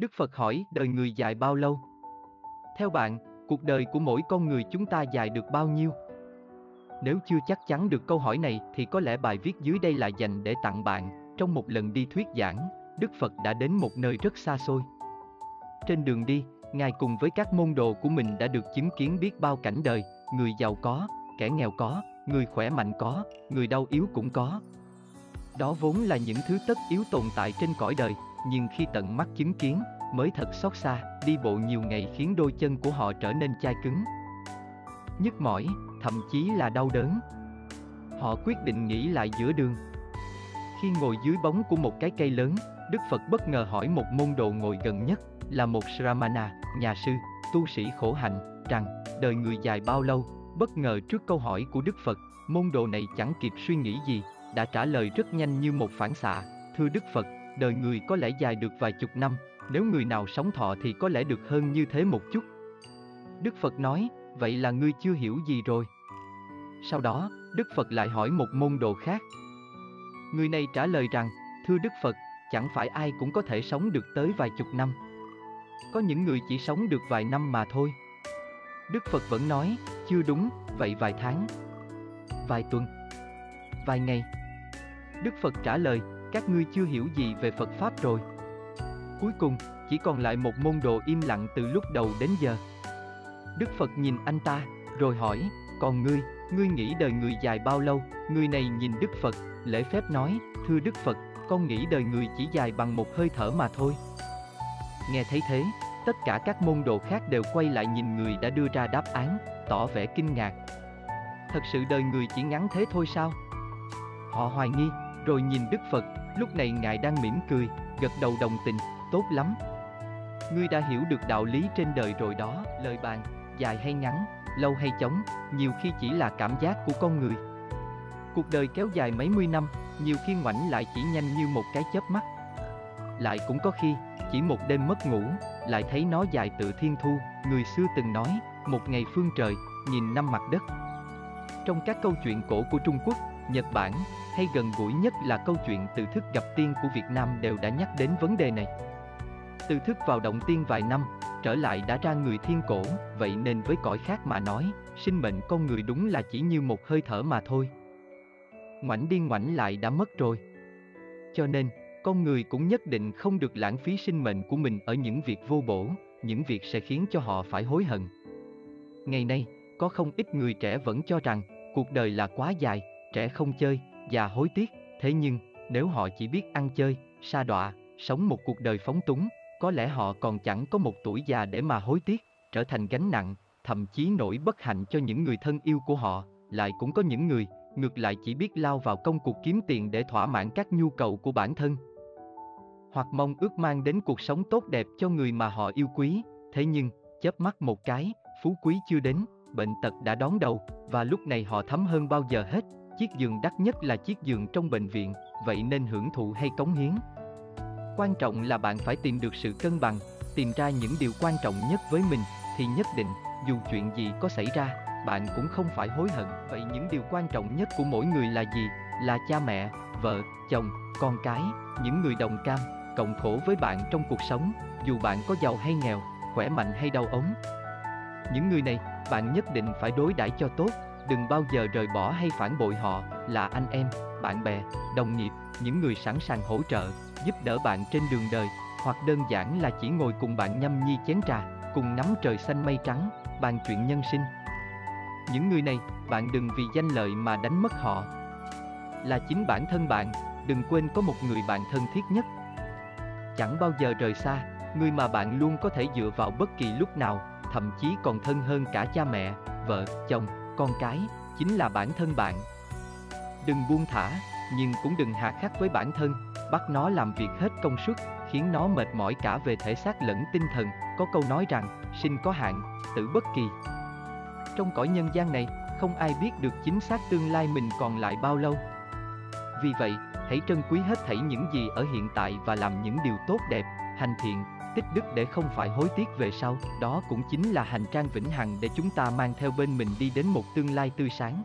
Đức Phật hỏi đời người dài bao lâu? Theo bạn, cuộc đời của mỗi con người chúng ta dài được bao nhiêu? Nếu chưa chắc chắn được câu hỏi này thì có lẽ bài viết dưới đây là dành để tặng bạn. Trong một lần đi thuyết giảng, Đức Phật đã đến một nơi rất xa xôi. Trên đường đi, Ngài cùng với các môn đồ của mình đã được chứng kiến biết bao cảnh đời, người giàu có, kẻ nghèo có, người khỏe mạnh có, người đau yếu cũng có. Đó vốn là những thứ tất yếu tồn tại trên cõi đời, nhưng khi tận mắt chứng kiến, mới thật xót xa, đi bộ nhiều ngày khiến đôi chân của họ trở nên chai cứng. Nhức mỏi, thậm chí là đau đớn. Họ quyết định nghỉ lại giữa đường. Khi ngồi dưới bóng của một cái cây lớn, Đức Phật bất ngờ hỏi một môn đồ ngồi gần nhất, là một Sramana, nhà sư, tu sĩ khổ hạnh, rằng đời người dài bao lâu, bất ngờ trước câu hỏi của Đức Phật, môn đồ này chẳng kịp suy nghĩ gì, đã trả lời rất nhanh như một phản xạ, thưa Đức Phật, đời người có lẽ dài được vài chục năm, nếu người nào sống thọ thì có lẽ được hơn như thế một chút. Đức Phật nói, vậy là ngươi chưa hiểu gì rồi. Sau đó, Đức Phật lại hỏi một môn đồ khác. Người này trả lời rằng, thưa Đức Phật, chẳng phải ai cũng có thể sống được tới vài chục năm. Có những người chỉ sống được vài năm mà thôi. Đức Phật vẫn nói, chưa đúng, vậy vài tháng, vài tuần, vài ngày. Đức Phật trả lời, các ngươi chưa hiểu gì về Phật Pháp rồi. Cuối cùng, chỉ còn lại một môn đồ im lặng từ lúc đầu đến giờ. Đức Phật nhìn anh ta, rồi hỏi, còn ngươi, ngươi nghĩ đời người dài bao lâu? Người này nhìn Đức Phật, lễ phép nói, thưa Đức Phật, con nghĩ đời người chỉ dài bằng một hơi thở mà thôi. Nghe thấy thế, tất cả các môn đồ khác đều quay lại nhìn người đã đưa ra đáp án, tỏ vẻ kinh ngạc. Thật sự đời người chỉ ngắn thế thôi sao? Họ hoài nghi, rồi nhìn Đức Phật, lúc này Ngài đang mỉm cười, gật đầu đồng tình, tốt lắm. Ngươi đã hiểu được đạo lý trên đời rồi đó, lời bàn, dài hay ngắn, lâu hay chóng, nhiều khi chỉ là cảm giác của con người. Cuộc đời kéo dài mấy mươi năm, nhiều khi ngoảnh lại chỉ nhanh như một cái chớp mắt. Lại cũng có khi, chỉ một đêm mất ngủ, lại thấy nó dài tự thiên thu, người xưa từng nói, một ngày phương trời, nhìn năm mặt đất. Trong các câu chuyện cổ của Trung Quốc, Nhật Bản, hay gần gũi nhất là câu chuyện từ thức gặp tiên của Việt Nam đều đã nhắc đến vấn đề này. Từ thức vào động tiên vài năm, trở lại đã ra người thiên cổ, vậy nên với cõi khác mà nói, sinh mệnh con người đúng là chỉ như một hơi thở mà thôi. Ngoảnh đi ngoảnh lại đã mất rồi. Cho nên, con người cũng nhất định không được lãng phí sinh mệnh của mình ở những việc vô bổ, những việc sẽ khiến cho họ phải hối hận. Ngày nay, có không ít người trẻ vẫn cho rằng cuộc đời là quá dài, trẻ không chơi, già hối tiếc, thế nhưng nếu họ chỉ biết ăn chơi, sa đọa, sống một cuộc đời phóng túng, có lẽ họ còn chẳng có một tuổi già để mà hối tiếc, trở thành gánh nặng, thậm chí nỗi bất hạnh cho những người thân yêu của họ, lại cũng có những người, ngược lại chỉ biết lao vào công cuộc kiếm tiền để thỏa mãn các nhu cầu của bản thân. Hoặc mong ước mang đến cuộc sống tốt đẹp cho người mà họ yêu quý, thế nhưng, chớp mắt một cái, phú quý chưa đến, bệnh tật đã đón đầu, và lúc này họ thấm hơn bao giờ hết, chiếc giường đắt nhất là chiếc giường trong bệnh viện, vậy nên hưởng thụ hay cống hiến. Quan trọng là bạn phải tìm được sự cân bằng, tìm ra những điều quan trọng nhất với mình, thì nhất định, dù chuyện gì có xảy ra, bạn cũng không phải hối hận. Vậy những điều quan trọng nhất của mỗi người là gì? Là cha mẹ, vợ, chồng, con cái, những người đồng cam, cộng khổ với bạn trong cuộc sống, dù bạn có giàu hay nghèo, khỏe mạnh hay đau ốm. Những người này, bạn nhất định phải đối đãi cho tốt, đừng bao giờ rời bỏ hay phản bội họ, là anh em, bạn bè, đồng nghiệp, những người sẵn sàng hỗ trợ, giúp đỡ bạn trên đường đời, hoặc đơn giản là chỉ ngồi cùng bạn nhâm nhi chén trà, cùng ngắm trời xanh mây trắng, bàn chuyện nhân sinh. Những người này, bạn đừng vì danh lợi mà đánh mất họ. Là chính bản thân bạn, đừng quên có một người bạn thân thiết nhất. Chẳng bao giờ rời xa, người mà bạn luôn có thể dựa vào bất kỳ lúc nào, thậm chí còn thân hơn cả cha mẹ, vợ, chồng, con cái, chính là bản thân bạn. Đừng buông thả, nhưng cũng đừng hà khắc với bản thân, bắt nó làm việc hết công suất, khiến nó mệt mỏi cả về thể xác lẫn tinh thần. Có câu nói rằng, sinh có hạn, tử bất kỳ. Trong cõi nhân gian này, không ai biết được chính xác tương lai mình còn lại bao lâu. Vì vậy, hãy trân quý hết thảy những gì ở hiện tại và làm những điều tốt đẹp, hành thiện, tích đức để không phải hối tiếc về sau. Đó cũng chính là hành trang vĩnh hằng để chúng ta mang theo bên mình đi đến một tương lai tươi sáng.